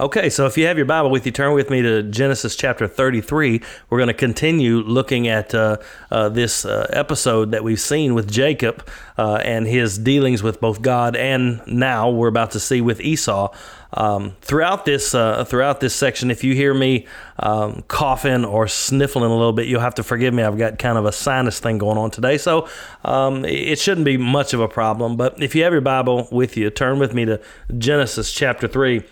Okay, so if you have your Bible with you, turn with me to Genesis chapter 33. We're going to continue looking at uh, uh, this uh, episode that we've seen with Jacob uh, and his dealings with both God and now we're about to see with Esau. Um, throughout this uh, throughout this section, if you hear me um, coughing or sniffling a little bit, you'll have to forgive me. I've got kind of a sinus thing going on today, so um, it shouldn't be much of a problem. But if you have your Bible with you, turn with me to Genesis chapter three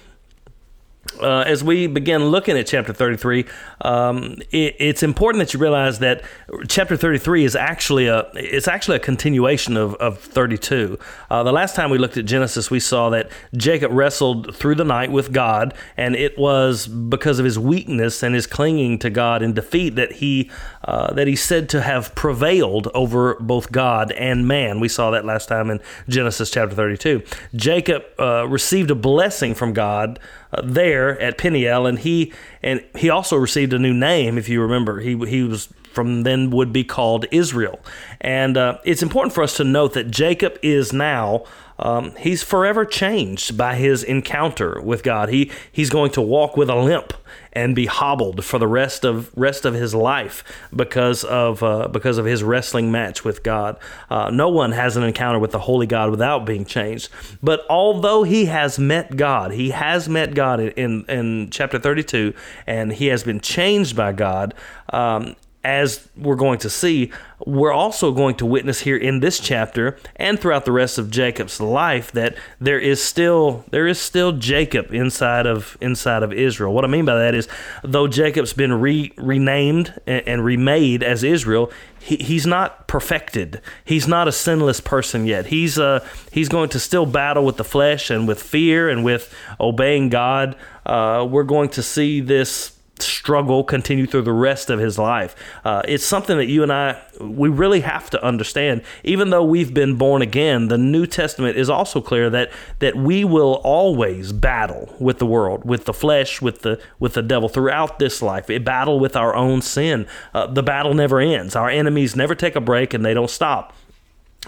uh, as we begin looking at chapter 33, um, it, it's important that you realize that chapter 33 is actually a it's actually a continuation of, of 32. Uh, the last time we looked at Genesis, we saw that Jacob wrestled through the night with God, and it was because of his weakness and his clinging to God in defeat that he uh, that he's said to have prevailed over both God and man. We saw that last time in Genesis chapter 32. Jacob uh, received a blessing from God uh, there at Peniel, and he and he also received a new name. If you remember, he he was from then would be called Israel. And uh, it's important for us to note that Jacob is now um, he's forever changed by his encounter with God. He he's going to walk with a limp and be hobbled for the rest of rest of his life because of uh, because of his wrestling match with God. Uh, no one has an encounter with the Holy God without being changed. But although he has met God, he has met God in in chapter thirty two, and he has been changed by God. Um, as we're going to see, we're also going to witness here in this chapter and throughout the rest of Jacob's life that there is still there is still Jacob inside of inside of Israel. What I mean by that is, though Jacob's been re, renamed and, and remade as Israel, he, he's not perfected. He's not a sinless person yet. He's uh he's going to still battle with the flesh and with fear and with obeying God. Uh, we're going to see this struggle continue through the rest of his life. Uh, it's something that you and I, we really have to understand. Even though we've been born again, the New Testament is also clear that that we will always battle with the world, with the flesh, with the with the devil throughout this life. A battle with our own sin. Uh, the battle never ends. Our enemies never take a break and they don't stop.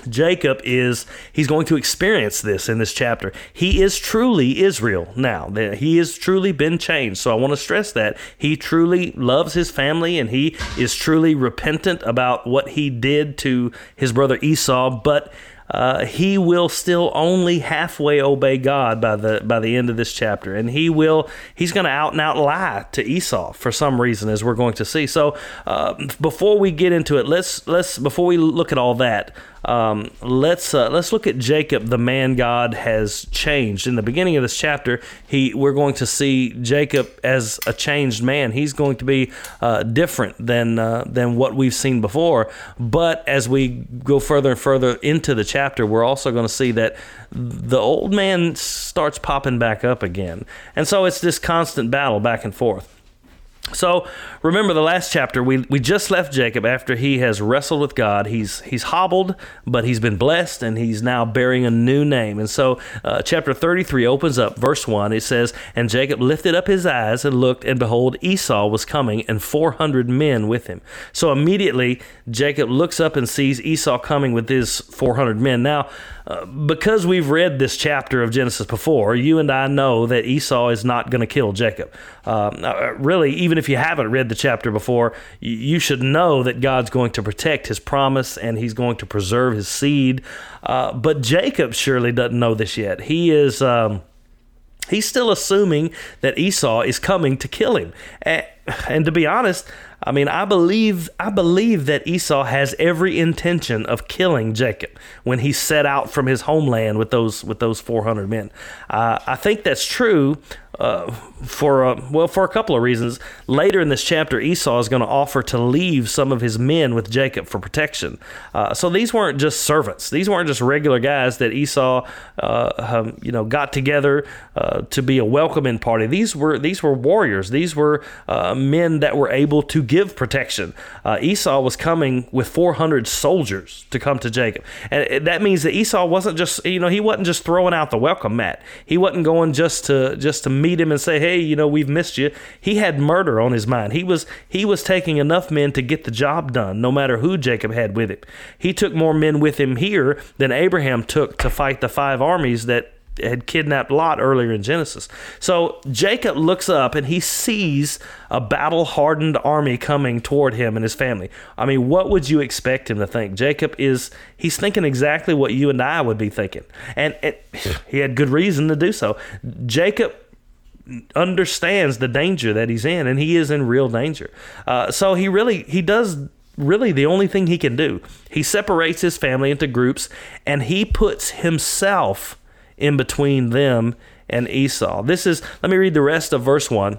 Jacob is he's going to experience this in this chapter. He is truly Israel now. He has truly been changed. So I want to stress that he truly loves his family and he is truly repentant about what he did to his brother Esau, but uh, he will still only halfway obey God by the by the end of this chapter, and he will he's going to out and out lie to Esau for some reason, as we're going to see. So uh, before we get into it, let's let's before we look at all that, um, let's uh, let's look at Jacob, the man God has changed. In the beginning of this chapter, he we're going to see Jacob as a changed man. He's going to be uh, different than uh, than what we've seen before. But as we go further and further into the chapter, we're also going to see that the old man starts popping back up again, and so it's this constant battle back and forth. So remember the last chapter we, we just left Jacob after he has wrestled with God. He's he's hobbled, but he's been blessed and he's now bearing a new name. And so uh, chapter 33 opens up verse 1. It says, "And Jacob lifted up his eyes and looked and behold Esau was coming and 400 men with him." So immediately Jacob looks up and sees Esau coming with his 400 men. Now, because we've read this chapter of Genesis before, you and I know that Esau is not going to kill Jacob. Um, uh, really, even if you haven't read the chapter before, you should know that God's going to protect his promise and he's going to preserve his seed. Uh, but Jacob surely doesn't know this yet. He is. Um, he's still assuming that Esau is coming to kill him. And, and to be honest, I mean, I believe I believe that Esau has every intention of killing Jacob when he set out from his homeland with those with those 400 men. Uh, I think that's true uh, for a, well for a couple of reasons. Later in this chapter, Esau is going to offer to leave some of his men with Jacob for protection. Uh, so these weren't just servants; these weren't just regular guys that Esau, uh, um, you know, got together uh, to be a welcoming party. These were these were warriors. These were uh, men that were able to give protection. Uh, Esau was coming with 400 soldiers to come to Jacob, and that means that Esau wasn't just you know he wasn't just throwing out the welcome mat. He wasn't going just to just to meet him and say, "Hey, you know, we've missed you." He had murder on his mind. He was he was taking enough men to get the job done, no matter who Jacob had with him. He took more men with him here than Abraham took to fight the five armies that had kidnapped Lot earlier in Genesis. So Jacob looks up and he sees a battle hardened army coming toward him and his family. I mean, what would you expect him to think? Jacob is, he's thinking exactly what you and I would be thinking. And it, he had good reason to do so. Jacob understands the danger that he's in and he is in real danger. Uh, so he really, he does really the only thing he can do. He separates his family into groups and he puts himself in between them and Esau. This is, let me read the rest of verse 1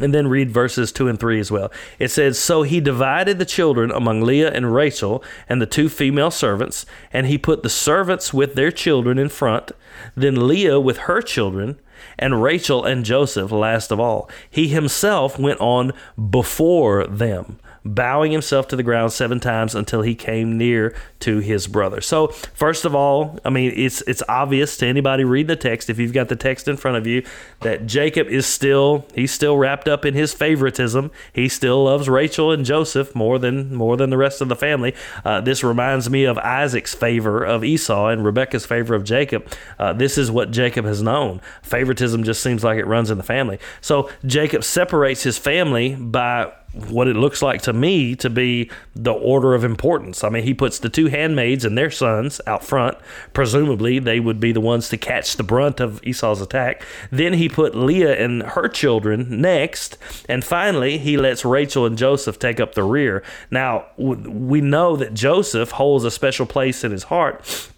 and then read verses 2 and 3 as well. It says, So he divided the children among Leah and Rachel and the two female servants, and he put the servants with their children in front, then Leah with her children, and Rachel and Joseph last of all. He himself went on before them bowing himself to the ground seven times until he came near to his brother. So, first of all, I mean, it's it's obvious to anybody reading the text, if you've got the text in front of you, that Jacob is still he's still wrapped up in his favoritism. He still loves Rachel and Joseph more than more than the rest of the family. Uh, this reminds me of Isaac's favor of Esau and Rebekah's favor of Jacob. Uh, this is what Jacob has known. Favoritism just seems like it runs in the family. So Jacob separates his family by what it looks like to me to be the order of importance. I mean, he puts the two handmaids and their sons out front. Presumably, they would be the ones to catch the brunt of Esau's attack. Then he put Leah and her children next. And finally, he lets Rachel and Joseph take up the rear. Now, we know that Joseph holds a special place in his heart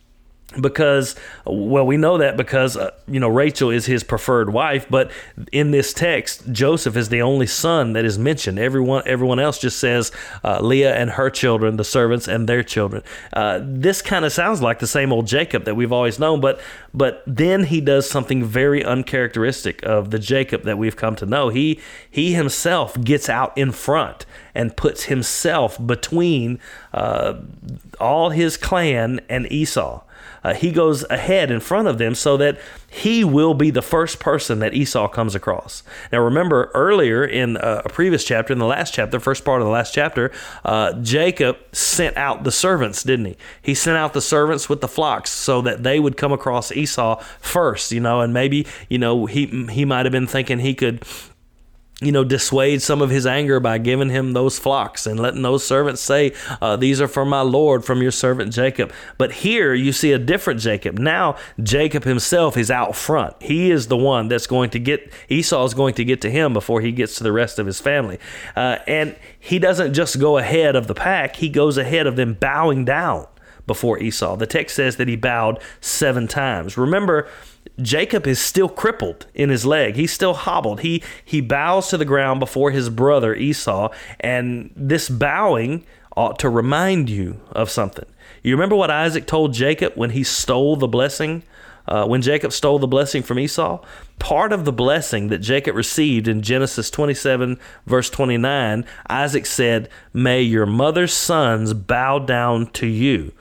because well we know that because uh, you know Rachel is his preferred wife but in this text Joseph is the only son that is mentioned. Everyone everyone else just says uh, Leah and her children the servants and their children. Uh, this kind of sounds like the same old Jacob that we've always known but but then he does something very uncharacteristic of the Jacob that we've come to know. He he himself gets out in front and puts himself between uh, all his clan and Esau uh, he goes ahead in front of them so that he will be the first person that Esau comes across. Now, remember earlier in uh, a previous chapter, in the last chapter, first part of the last chapter, uh, Jacob sent out the servants, didn't he? He sent out the servants with the flocks so that they would come across Esau first, you know, and maybe, you know, he, he might have been thinking he could you know, dissuade some of his anger by giving him those flocks and letting those servants say, uh, These are for my Lord, from your servant Jacob. But here you see a different Jacob. Now, Jacob himself is out front. He is the one that's going to get, Esau is going to get to him before he gets to the rest of his family. Uh, and he doesn't just go ahead of the pack, he goes ahead of them bowing down before Esau. The text says that he bowed seven times. Remember, Jacob is still crippled in his leg. He's still hobbled. He he bows to the ground before his brother Esau, and this bowing ought to remind you of something. You remember what Isaac told Jacob when he stole the blessing? Uh, when Jacob stole the blessing from Esau, part of the blessing that Jacob received in Genesis 27, verse 29, Isaac said, May your mother's sons bow down to you.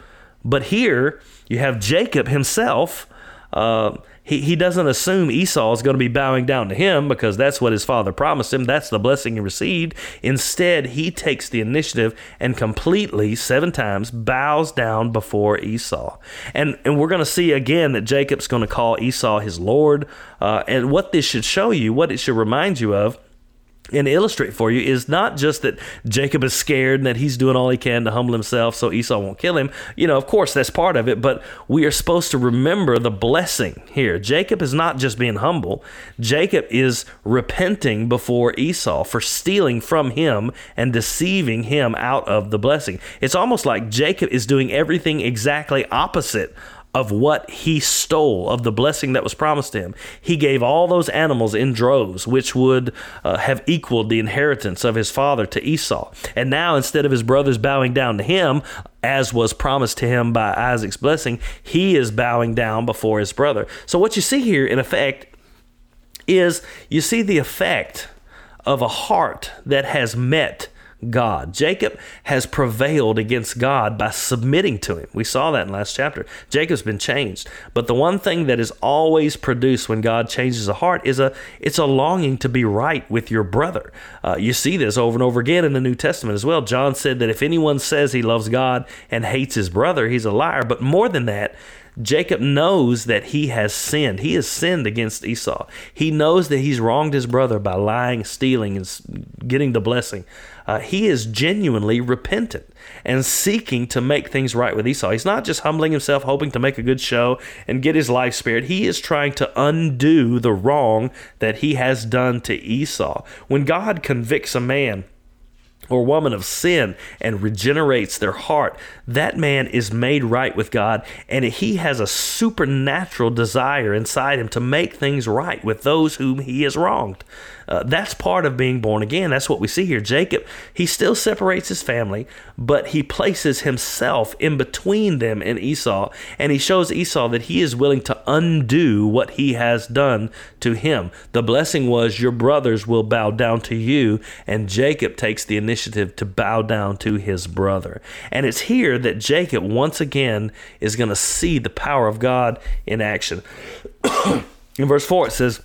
But here you have Jacob himself. Uh, he, he doesn't assume Esau is going to be bowing down to him because that's what his father promised him. That's the blessing he received. Instead, he takes the initiative and completely, seven times, bows down before Esau. And, and we're going to see again that Jacob's going to call Esau his Lord. Uh, and what this should show you, what it should remind you of, and illustrate for you is not just that Jacob is scared and that he's doing all he can to humble himself so Esau won't kill him. You know, of course, that's part of it, but we are supposed to remember the blessing here. Jacob is not just being humble, Jacob is repenting before Esau for stealing from him and deceiving him out of the blessing. It's almost like Jacob is doing everything exactly opposite of what he stole, of the blessing that was promised to him. He gave all those animals in droves, which would uh, have equaled the inheritance of his father to Esau. And now, instead of his brothers bowing down to him, as was promised to him by Isaac's blessing, he is bowing down before his brother. So, what you see here, in effect, is you see the effect of a heart that has met God. Jacob has prevailed against God by submitting to him. We saw that in last chapter. Jacob's been changed. But the one thing that is always produced when God changes a heart is a it's a longing to be right with your brother. Uh, you see this over and over again in the New Testament as well. John said that if anyone says he loves God and hates his brother, he's a liar. But more than that, Jacob knows that he has sinned. He has sinned against Esau. He knows that he's wronged his brother by lying, stealing, and getting the blessing. Uh, he is genuinely repentant and seeking to make things right with Esau. He's not just humbling himself, hoping to make a good show and get his life spared. He is trying to undo the wrong that he has done to Esau. When God convicts a man, or woman of sin and regenerates their heart, that man is made right with God and he has a supernatural desire inside him to make things right with those whom he has wronged. Uh, that's part of being born again. That's what we see here. Jacob, he still separates his family, but he places himself in between them and Esau, and he shows Esau that he is willing to undo what he has done to him. The blessing was, Your brothers will bow down to you, and Jacob takes the initiative to bow down to his brother. And it's here that Jacob once again is going to see the power of God in action. in verse 4, it says,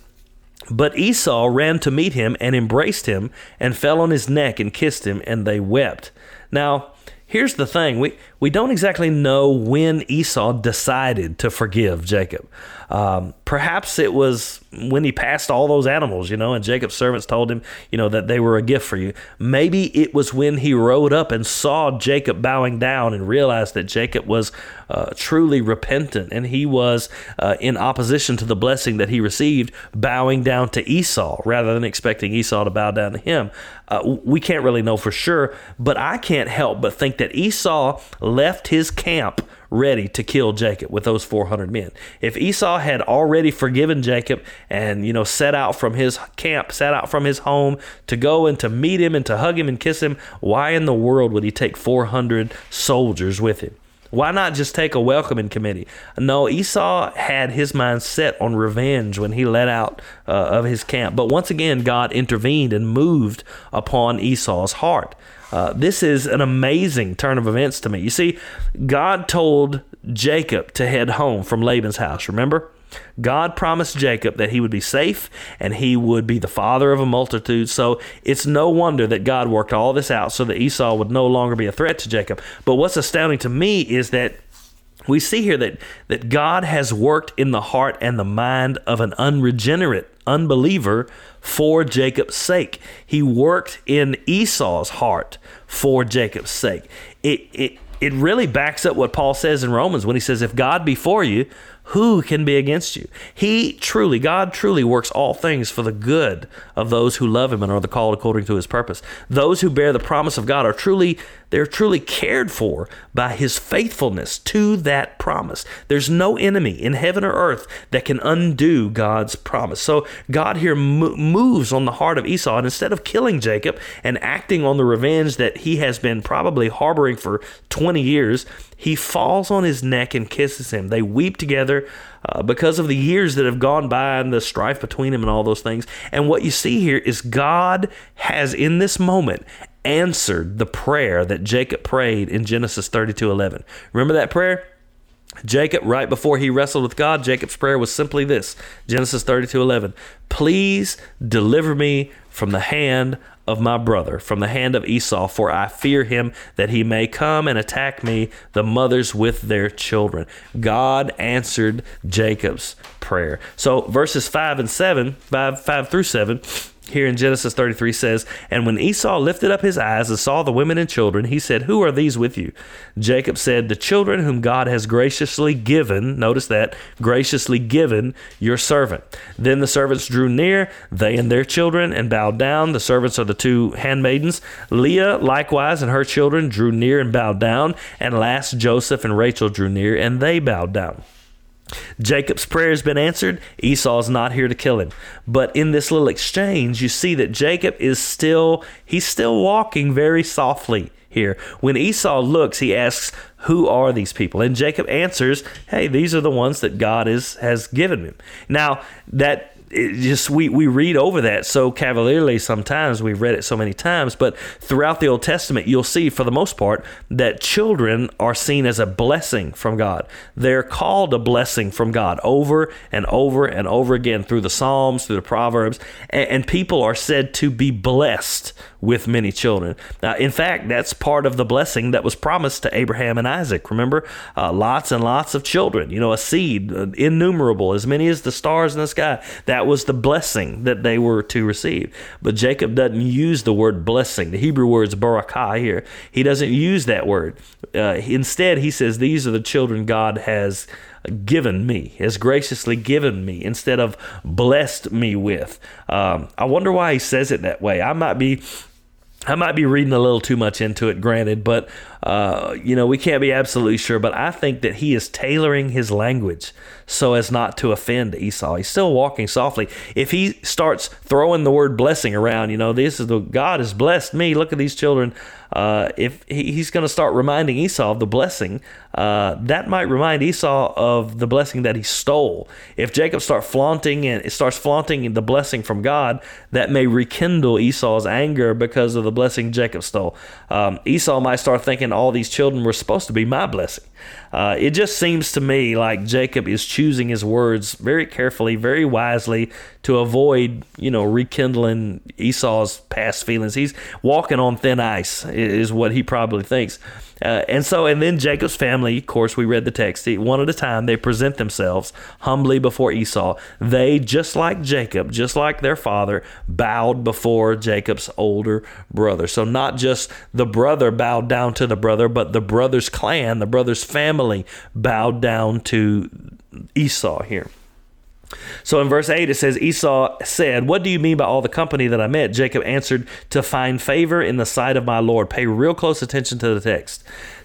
but Esau ran to meet him and embraced him and fell on his neck and kissed him, and they wept. Now, here's the thing we, we don't exactly know when Esau decided to forgive Jacob. Um, perhaps it was when he passed all those animals, you know, and Jacob's servants told him, you know, that they were a gift for you. Maybe it was when he rode up and saw Jacob bowing down and realized that Jacob was uh, truly repentant and he was uh, in opposition to the blessing that he received, bowing down to Esau rather than expecting Esau to bow down to him. Uh, we can't really know for sure, but I can't help but think that Esau left his camp ready to kill Jacob with those 400 men. If Esau had already forgiven Jacob and, you know, set out from his camp, set out from his home to go and to meet him and to hug him and kiss him, why in the world would he take 400 soldiers with him? Why not just take a welcoming committee? No, Esau had his mind set on revenge when he let out uh, of his camp. But once again, God intervened and moved upon Esau's heart. Uh, this is an amazing turn of events to me. You see, God told Jacob to head home from Laban's house, remember? God promised Jacob that he would be safe and he would be the father of a multitude. So it's no wonder that God worked all this out so that Esau would no longer be a threat to Jacob. But what's astounding to me is that we see here that, that God has worked in the heart and the mind of an unregenerate unbeliever for Jacob's sake. He worked in Esau's heart for Jacob's sake. It, it, it really backs up what Paul says in Romans when he says, If God be for you, who can be against you? He truly, God truly works all things for the good of those who love him and are the called according to his purpose. Those who bear the promise of God are truly, they're truly cared for by his faithfulness to that promise. There's no enemy in heaven or earth that can undo God's promise. So God here mo- moves on the heart of Esau, and instead of killing Jacob and acting on the revenge that he has been probably harboring for 20 years, he falls on his neck and kisses him. They weep together uh, because of the years that have gone by and the strife between him and all those things. And what you see here is God has, in this moment, answered the prayer that Jacob prayed in Genesis 32 11. Remember that prayer? Jacob, right before he wrestled with God, Jacob's prayer was simply this Genesis 32 11. Please deliver me from the hand of my brother, from the hand of Esau, for I fear him that he may come and attack me, the mothers with their children. God answered Jacob's prayer. So verses 5 and 7, 5, 5 through 7, here in Genesis 33 says, And when Esau lifted up his eyes and saw the women and children, he said, Who are these with you? Jacob said, The children whom God has graciously given, notice that, graciously given your servant. Then the servants drew near, they and their children, and bowed down. The servants are the two handmaidens. Leah likewise and her children drew near and bowed down. And last Joseph and Rachel drew near, and they bowed down. Jacob's prayer has been answered. Esau's not here to kill him. But in this little exchange, you see that Jacob is still he's still walking very softly here. When Esau looks, he asks, "Who are these people?" And Jacob answers, "Hey, these are the ones that God is has given him." Now, that it just we, we read over that so cavalierly sometimes we've read it so many times but throughout the old testament you'll see for the most part that children are seen as a blessing from god they're called a blessing from god over and over and over again through the psalms through the proverbs and, and people are said to be blessed with many children. Now, in fact, that's part of the blessing that was promised to Abraham and Isaac. Remember, uh, lots and lots of children, you know, a seed, uh, innumerable, as many as the stars in the sky. That was the blessing that they were to receive. But Jacob doesn't use the word blessing. The Hebrew word is barakah here. He doesn't use that word. Uh, instead, he says, These are the children God has given me, has graciously given me, instead of blessed me with. Um, I wonder why he says it that way. I might be I might be reading a little too much into it, granted, but uh, you know we can't be absolutely sure. But I think that he is tailoring his language so as not to offend Esau. He's still walking softly. If he starts throwing the word blessing around, you know, this is the God has blessed me. Look at these children. Uh, if he's going to start reminding Esau of the blessing, uh, that might remind Esau of the blessing that he stole. If Jacob starts flaunting and starts flaunting the blessing from God, that may rekindle Esau's anger because of the blessing Jacob stole. Um, Esau might start thinking all these children were supposed to be my blessing. Uh, it just seems to me like Jacob is choosing his words very carefully, very wisely to avoid, you know, rekindling Esau's past feelings. He's walking on thin ice, is what he probably thinks. Uh, and so, and then Jacob's family, of course, we read the text, one at a time, they present themselves humbly before Esau. They, just like Jacob, just like their father, bowed before Jacob's older brother. So, not just the brother bowed down to the brother, but the brother's clan, the brother's family bowed down to Esau here. So in verse 8, it says, Esau said, What do you mean by all the company that I met? Jacob answered, To find favor in the sight of my Lord. Pay real close attention to the text.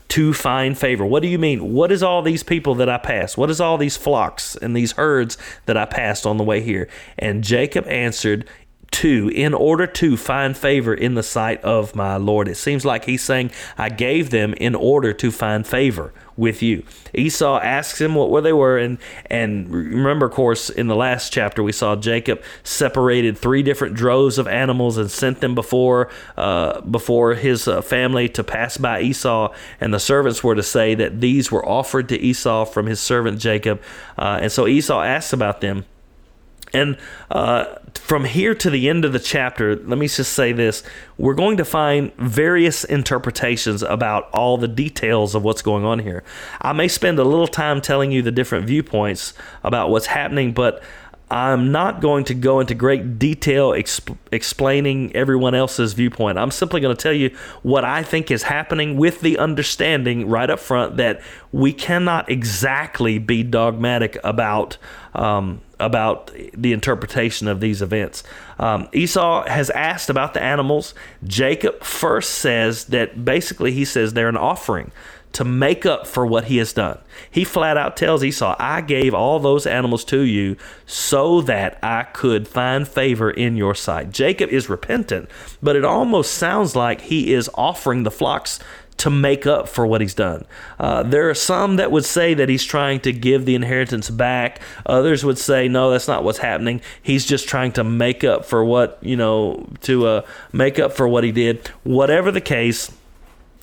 To find favor. What do you mean? What is all these people that I passed? What is all these flocks and these herds that I passed on the way here? And Jacob answered, to in order to find favor in the sight of my Lord. It seems like he's saying, I gave them in order to find favor with you. Esau asks him what where they were, and and remember, of course, in the last chapter we saw Jacob separated three different droves of animals and sent them before uh, before his uh, family to pass by Esau, and the servants were to say that these were offered to Esau from his servant Jacob, uh, and so Esau asks about them. And uh, from here to the end of the chapter, let me just say this. We're going to find various interpretations about all the details of what's going on here. I may spend a little time telling you the different viewpoints about what's happening, but I'm not going to go into great detail exp- explaining everyone else's viewpoint. I'm simply going to tell you what I think is happening with the understanding right up front that we cannot exactly be dogmatic about um, about the interpretation of these events. Um, Esau has asked about the animals. Jacob first says that basically he says they're an offering to make up for what he has done. He flat out tells Esau, I gave all those animals to you so that I could find favor in your sight. Jacob is repentant, but it almost sounds like he is offering the flocks to make up for what he's done. Uh, there are some that would say that he's trying to give the inheritance back. Others would say, no, that's not what's happening. He's just trying to make up for what, you know, to uh, make up for what he did. Whatever the case,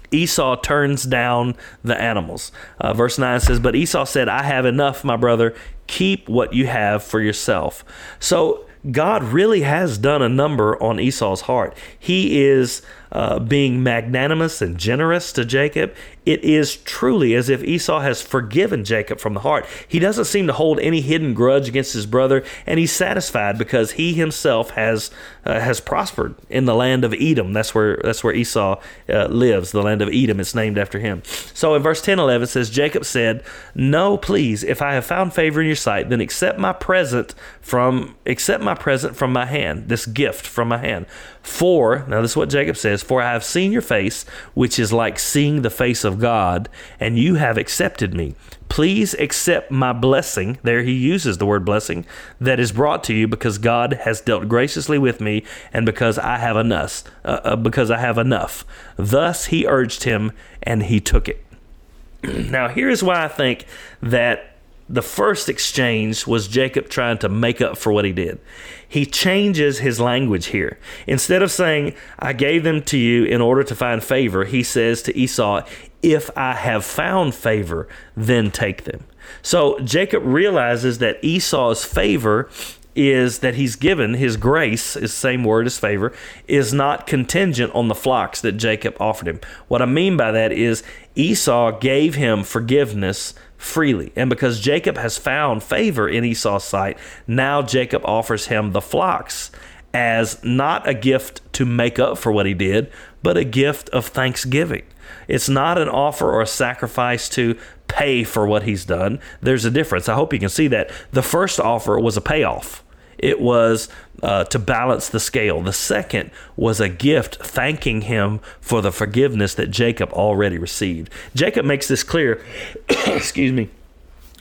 Esau turns down the animals. Uh, verse 9 says, But Esau said, I have enough, my brother. Keep what you have for yourself. So God really has done a number on Esau's heart. He is uh, being magnanimous and generous to Jacob, it is truly as if Esau has forgiven Jacob from the heart. He doesn't seem to hold any hidden grudge against his brother, and he's satisfied because he himself has uh, has prospered in the land of Edom. That's where that's where Esau uh, lives. The land of Edom is named after him. So in verse 10, 11 says, Jacob said, "No, please, if I have found favor in your sight, then accept my present from accept my present from my hand, this gift from my hand. For now, this is what Jacob says: For I have seen your face, which is like seeing the face of God, and you have accepted me. Please accept my blessing. There he uses the word blessing that is brought to you because God has dealt graciously with me, and because I have enough. Uh, uh, because I have enough. Thus he urged him, and he took it. now, here is why I think that the first exchange was Jacob trying to make up for what he did. He changes his language here. Instead of saying, I gave them to you in order to find favor, he says to Esau, If I have found favor, then take them. So Jacob realizes that Esau's favor is that he's given his grace is same word as favor is not contingent on the flocks that Jacob offered him. What I mean by that is Esau gave him forgiveness freely. And because Jacob has found favor in Esau's sight, now Jacob offers him the flocks as not a gift to make up for what he did, but a gift of thanksgiving. It's not an offer or a sacrifice to pay for what he's done. There's a difference. I hope you can see that. The first offer was a payoff. It was uh, to balance the scale. The second was a gift thanking him for the forgiveness that Jacob already received. Jacob makes this clear, excuse me,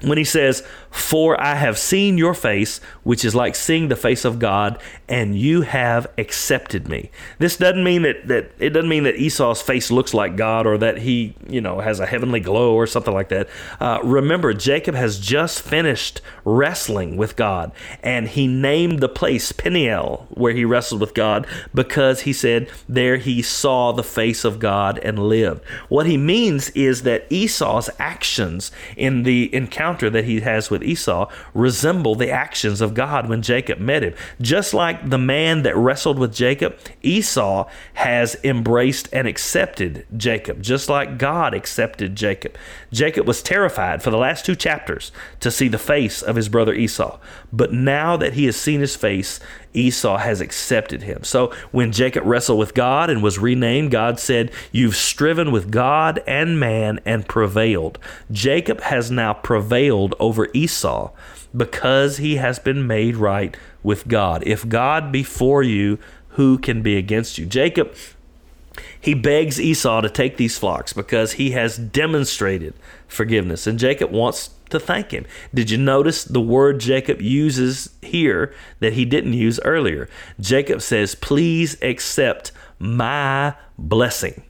when he says, For I have seen your face, which is like seeing the face of God, and you have accepted me. This doesn't mean that, that it doesn't mean that Esau's face looks like God or that he, you know, has a heavenly glow or something like that. Uh, remember, Jacob has just finished wrestling with God, and he named the place Peniel, where he wrestled with God, because he said there he saw the face of God and lived. What he means is that Esau's actions in the encounter that he has with Esau resemble the actions of God when Jacob met him. Just like the man that wrestled with Jacob, Esau has embraced and accepted Jacob, just like God accepted Jacob. Jacob was terrified for the last two chapters to see the face of his brother Esau. But now that he has seen his face, Esau has accepted him. So when Jacob wrestled with God and was renamed, God said, You've striven with God and man and prevailed. Jacob has now prevailed over Esau because he has been made right with God. If God be for you, who can be against you? Jacob he begs Esau to take these flocks because he has demonstrated forgiveness, and Jacob wants to thank him. Did you notice the word Jacob uses here that he didn't use earlier? Jacob says, Please accept my blessing.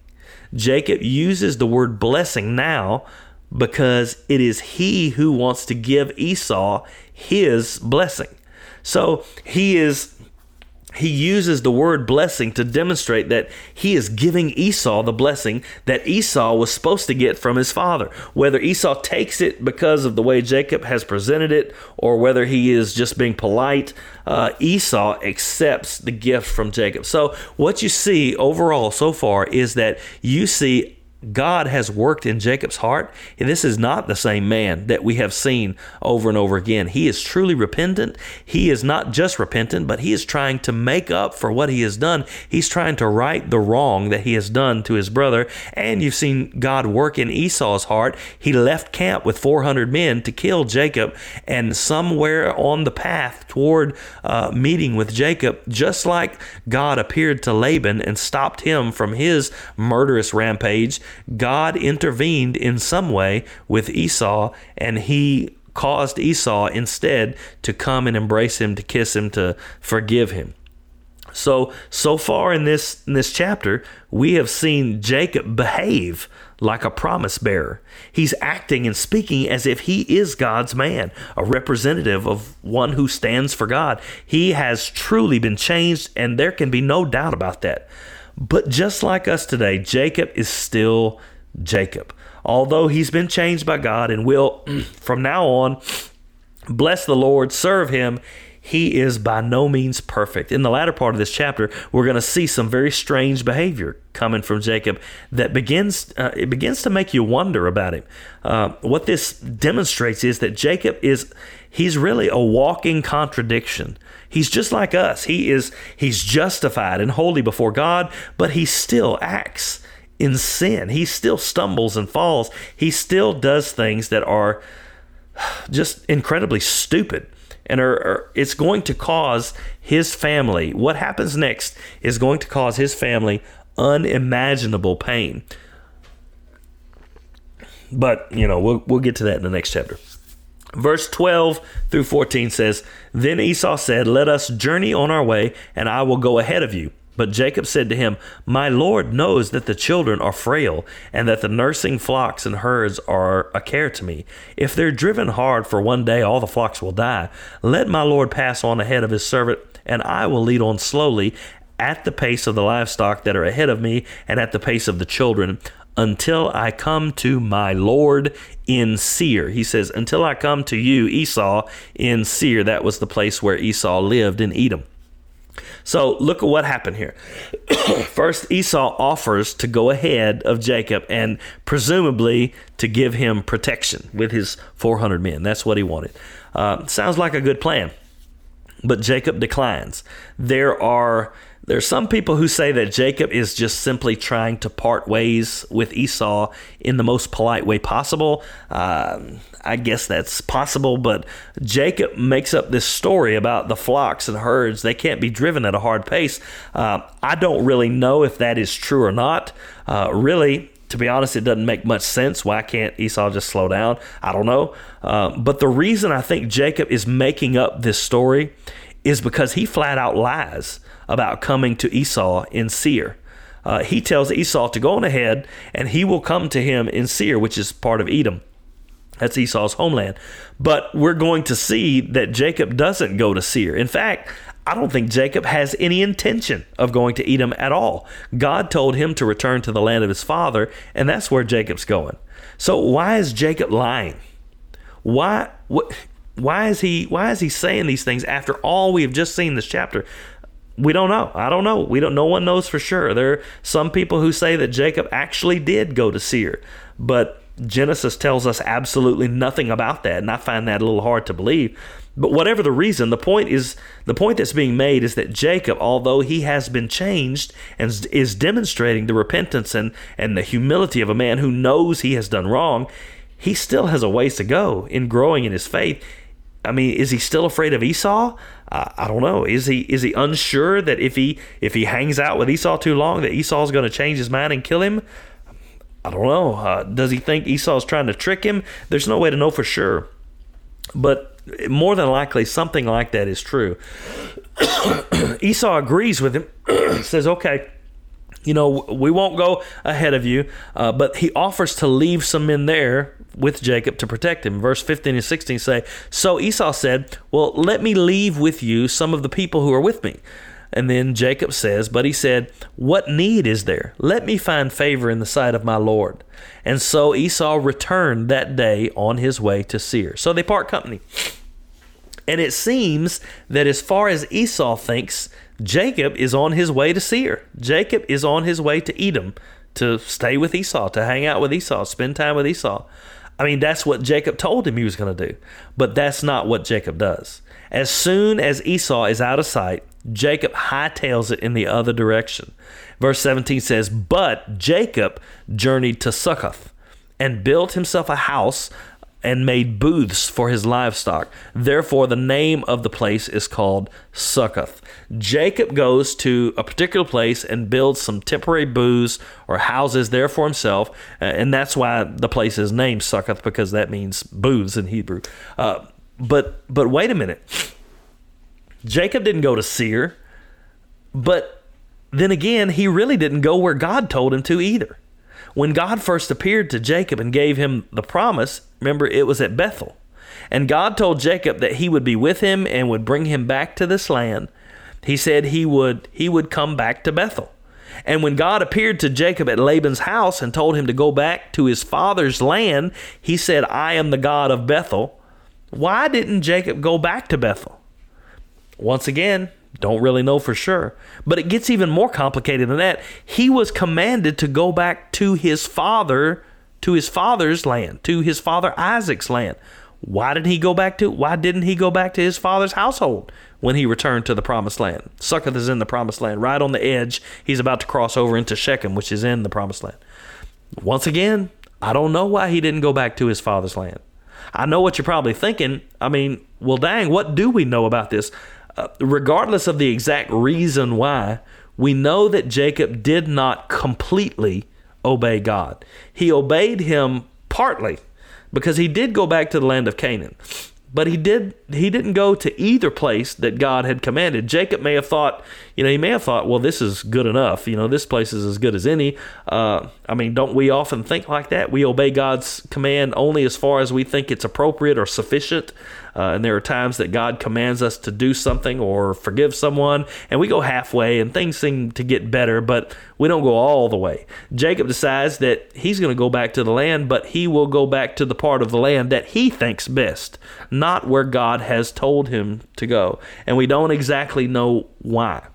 Jacob uses the word blessing now because it is he who wants to give Esau his blessing. So he is he uses the word blessing to demonstrate that he is giving Esau the blessing that Esau was supposed to get from his father. Whether Esau takes it because of the way Jacob has presented it or whether he is just being polite, uh, Esau accepts the gift from Jacob. So, what you see overall so far is that you see God has worked in Jacob's heart, and this is not the same man that we have seen over and over again. He is truly repentant. He is not just repentant, but he is trying to make up for what he has done. He's trying to right the wrong that he has done to his brother. And you've seen God work in Esau's heart. He left camp with 400 men to kill Jacob, and somewhere on the path toward uh, meeting with Jacob, just like God appeared to Laban and stopped him from his murderous rampage God intervened in some way with Esau, and he caused Esau instead to come and embrace him, to kiss him, to forgive him. So, so far in this in this chapter, we have seen Jacob behave like a promise bearer. He's acting and speaking as if he is God's man, a representative of one who stands for God. He has truly been changed, and there can be no doubt about that. But just like us today, Jacob is still Jacob. Although he's been changed by God and will, from now on, bless the Lord, serve him, he is by no means perfect. In the latter part of this chapter, we're going to see some very strange behavior coming from Jacob that begins uh, it begins to make you wonder about him. Uh, what this demonstrates is that Jacob is he's really a walking contradiction. He's just like us. He is he's justified and holy before God, but he still acts in sin. He still stumbles and falls. He still does things that are just incredibly stupid and are, are, it's going to cause his family what happens next is going to cause his family unimaginable pain but you know we'll, we'll get to that in the next chapter Verse 12 through 14 says, Then Esau said, Let us journey on our way, and I will go ahead of you. But Jacob said to him, My Lord knows that the children are frail, and that the nursing flocks and herds are a care to me. If they're driven hard for one day, all the flocks will die. Let my Lord pass on ahead of his servant, and I will lead on slowly at the pace of the livestock that are ahead of me, and at the pace of the children, until I come to my Lord in Seir. He says, Until I come to you, Esau, in Seir. That was the place where Esau lived in Edom. So look at what happened here. First, Esau offers to go ahead of Jacob and presumably to give him protection with his 400 men. That's what he wanted. Uh, sounds like a good plan. But Jacob declines. There are there are some people who say that Jacob is just simply trying to part ways with Esau in the most polite way possible. Uh, I guess that's possible, but Jacob makes up this story about the flocks and herds. They can't be driven at a hard pace. Uh, I don't really know if that is true or not. Uh, really, to be honest, it doesn't make much sense. Why can't Esau just slow down? I don't know. Uh, but the reason I think Jacob is making up this story is because he flat out lies about coming to Esau in Seir. Uh, he tells Esau to go on ahead and he will come to him in Seir, which is part of Edom. That's Esau's homeland. But we're going to see that Jacob doesn't go to Seir. In fact, I don't think Jacob has any intention of going to Edom at all. God told him to return to the land of his father, and that's where Jacob's going. So why is Jacob lying? Why what why is he why is he saying these things after all we have just seen this chapter? We don't know. I don't know. We don't. No one knows for sure. There are some people who say that Jacob actually did go to Seir, but Genesis tells us absolutely nothing about that, and I find that a little hard to believe. But whatever the reason, the point is the point that's being made is that Jacob, although he has been changed and is demonstrating the repentance and, and the humility of a man who knows he has done wrong, he still has a ways to go in growing in his faith. I mean, is he still afraid of Esau? Uh, I don't know. Is he is he unsure that if he if he hangs out with Esau too long, that Esau's going to change his mind and kill him? I don't know. Uh, does he think Esau's trying to trick him? There's no way to know for sure. But more than likely, something like that is true. Esau agrees with him, says, okay, you know, we won't go ahead of you, uh, but he offers to leave some men there with Jacob to protect him. Verse 15 and 16 say, So Esau said, Well, let me leave with you some of the people who are with me. And then Jacob says, But he said, What need is there? Let me find favor in the sight of my Lord. And so Esau returned that day on his way to Seir. So they part company. And it seems that as far as Esau thinks, Jacob is on his way to Seir. Jacob is on his way to Edom to stay with Esau, to hang out with Esau, spend time with Esau. I mean, that's what Jacob told him he was going to do. But that's not what Jacob does. As soon as Esau is out of sight, Jacob hightails it in the other direction. Verse 17 says, But Jacob journeyed to Succoth and built himself a house and made booths for his livestock. Therefore, the name of the place is called Succoth. Jacob goes to a particular place and builds some temporary booths or houses there for himself, uh, and that's why the place is named Succoth because that means booths in Hebrew. Uh, but but wait a minute, Jacob didn't go to Seir, but then again, he really didn't go where God told him to either. When God first appeared to Jacob and gave him the promise, remember it was at Bethel. And God told Jacob that he would be with him and would bring him back to this land. He said he would he would come back to Bethel. And when God appeared to Jacob at Laban's house and told him to go back to his father's land, he said, "I am the God of Bethel." Why didn't Jacob go back to Bethel? Once again, don't really know for sure. But it gets even more complicated than that. He was commanded to go back to his father, to his father's land, to his father Isaac's land. Why did he go back to why didn't he go back to his father's household when he returned to the promised land? Succoth is in the promised land, right on the edge. He's about to cross over into Shechem, which is in the promised land. Once again, I don't know why he didn't go back to his father's land. I know what you're probably thinking. I mean, well, dang, what do we know about this? Regardless of the exact reason why, we know that Jacob did not completely obey God. He obeyed him partly because he did go back to the land of Canaan. but he did he didn't go to either place that God had commanded. Jacob may have thought, you know, he may have thought, well, this is good enough. You know, this place is as good as any. Uh, I mean, don't we often think like that? We obey God's command only as far as we think it's appropriate or sufficient. Uh, and there are times that God commands us to do something or forgive someone, and we go halfway, and things seem to get better, but we don't go all the way. Jacob decides that he's going to go back to the land, but he will go back to the part of the land that he thinks best, not where God has told him to go. And we don't exactly know why.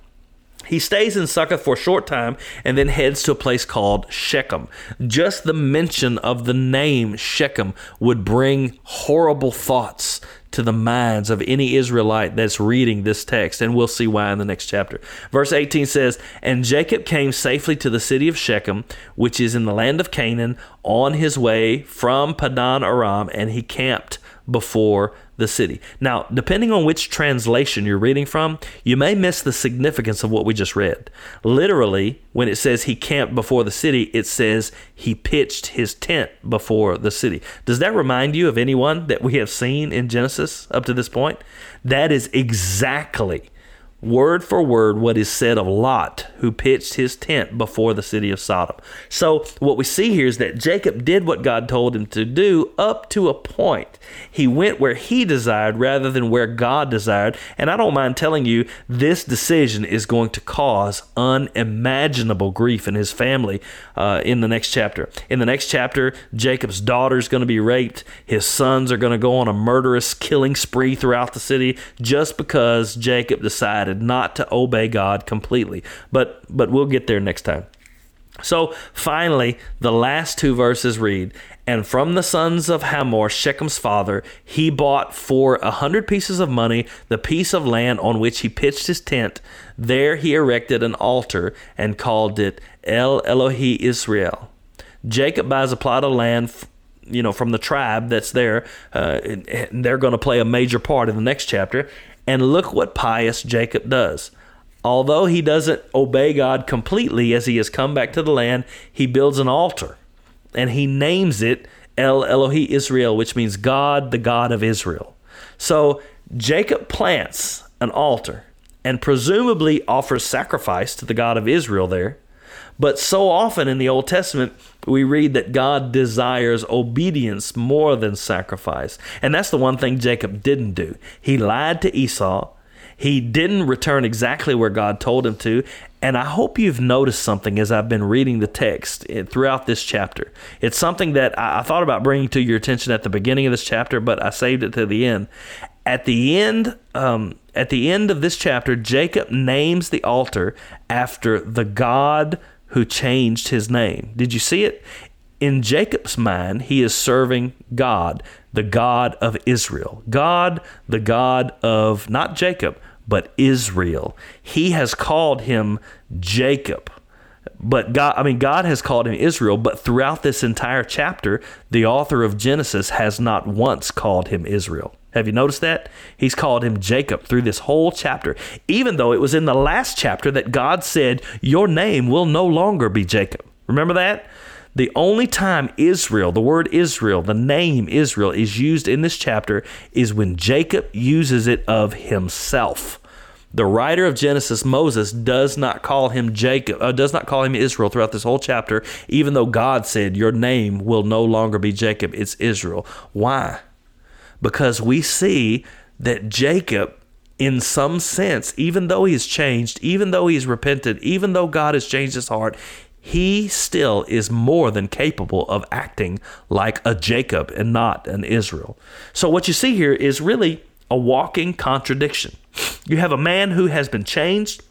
He stays in Succoth for a short time and then heads to a place called Shechem. Just the mention of the name Shechem would bring horrible thoughts to the minds of any Israelite that's reading this text, and we'll see why in the next chapter. Verse 18 says, And Jacob came safely to the city of Shechem, which is in the land of Canaan, on his way from Padan Aram, and he camped before the city. Now, depending on which translation you're reading from, you may miss the significance of what we just read. Literally, when it says he camped before the city, it says he pitched his tent before the city. Does that remind you of anyone that we have seen in Genesis up to this point? That is exactly word for word what is said of Lot, who pitched his tent before the city of Sodom. So, what we see here is that Jacob did what God told him to do up to a point. He went where he desired rather than where God desired. And I don't mind telling you, this decision is going to cause unimaginable grief in his family uh, in the next chapter. In the next chapter, Jacob's daughter is going to be raped. His sons are going to go on a murderous killing spree throughout the city just because Jacob decided not to obey God completely. But but we'll get there next time. So finally, the last two verses read, And from the sons of Hamor, Shechem's father, he bought for a hundred pieces of money the piece of land on which he pitched his tent. There he erected an altar and called it El Elohi Israel. Jacob buys a plot of land you know from the tribe that's there uh, they're going to play a major part in the next chapter and look what pious jacob does although he doesn't obey God completely as he has come back to the land, he builds an altar and he names it El Elohi Israel, which means God, the God of Israel. So Jacob plants an altar and presumably offers sacrifice to the God of Israel there. But so often in the Old Testament, we read that God desires obedience more than sacrifice. And that's the one thing Jacob didn't do. He lied to Esau he didn't return exactly where God told him to. And I hope you've noticed something as I've been reading the text eh, throughout this chapter. It's something that I thought about bringing to your attention at the beginning of this chapter, but I saved it to the end. At the end, um, at the end of this chapter, Jacob names the altar after the God who changed his name. Did you see it? In Jacob's mind, he is serving God, the God of Israel. God, the God of not Jacob, but Israel. He has called him Jacob. But God, I mean, God has called him Israel, but throughout this entire chapter, the author of Genesis has not once called him Israel. Have you noticed that? He's called him Jacob through this whole chapter, even though it was in the last chapter that God said, Your name will no longer be Jacob. Remember that? The only time Israel, the word Israel, the name Israel, is used in this chapter is when Jacob uses it of himself. The writer of Genesis, Moses, does not call him Jacob, uh, does not call him Israel throughout this whole chapter, even though God said, Your name will no longer be Jacob, it's Israel. Why? Because we see that Jacob, in some sense, even though he has changed, even though he's repented, even though God has changed his heart, he still is more than capable of acting like a Jacob and not an Israel. So, what you see here is really a walking contradiction. You have a man who has been changed.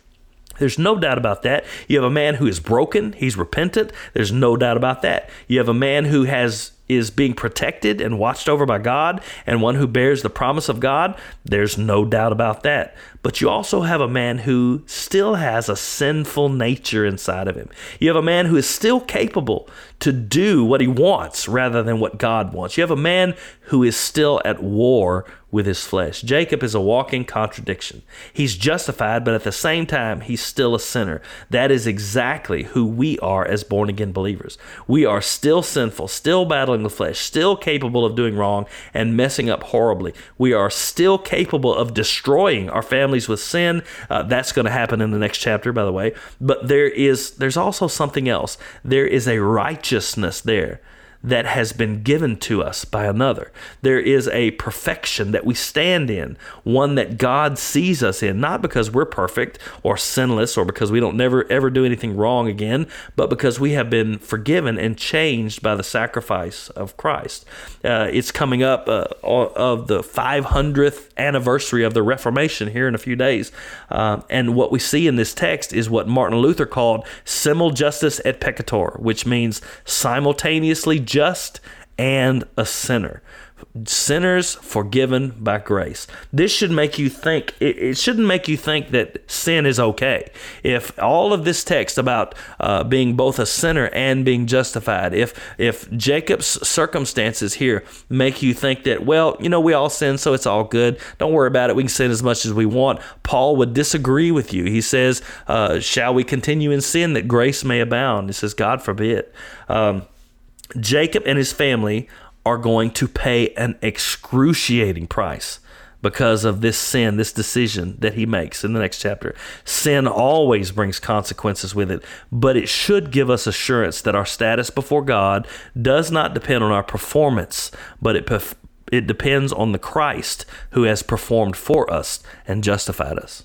There's no doubt about that. You have a man who is broken, he's repentant. There's no doubt about that. You have a man who has is being protected and watched over by God and one who bears the promise of God. There's no doubt about that. But you also have a man who still has a sinful nature inside of him. You have a man who is still capable to do what he wants rather than what God wants. You have a man who is still at war with his flesh. Jacob is a walking contradiction. He's justified, but at the same time, he's still a sinner. That is exactly who we are as born again believers. We are still sinful, still battling the flesh, still capable of doing wrong and messing up horribly. We are still capable of destroying our families with sin. Uh, that's going to happen in the next chapter, by the way. But there is there's also something else. There is a righteousness there that has been given to us by another. There is a perfection that we stand in, one that God sees us in, not because we're perfect or sinless or because we don't never ever do anything wrong again, but because we have been forgiven and changed by the sacrifice of Christ. Uh, it's coming up uh, of the 500th anniversary of the Reformation here in a few days. Uh, and what we see in this text is what Martin Luther called simul justus et peccator, which means simultaneously just and a sinner sinners forgiven by grace. This should make you think, it, shouldn't make you think that sin is okay. If all of this text about uh, being both a sinner and being justified, if, if Jacob's circumstances here make you think that, well, you know, we all sin, so it's all good. Don't worry about it. We can sin as much as we want. Paul would disagree with you. He says, uh, Shall we continue in sin that grace may abound? He says, God forbid. Um, Jacob and his family are going to pay an excruciating price because of this sin, this decision that he makes in the next chapter. Sin always brings consequences with it, but it should give us assurance that our status before God does not depend on our performance, but it, it depends on the Christ who has performed for us and justified us.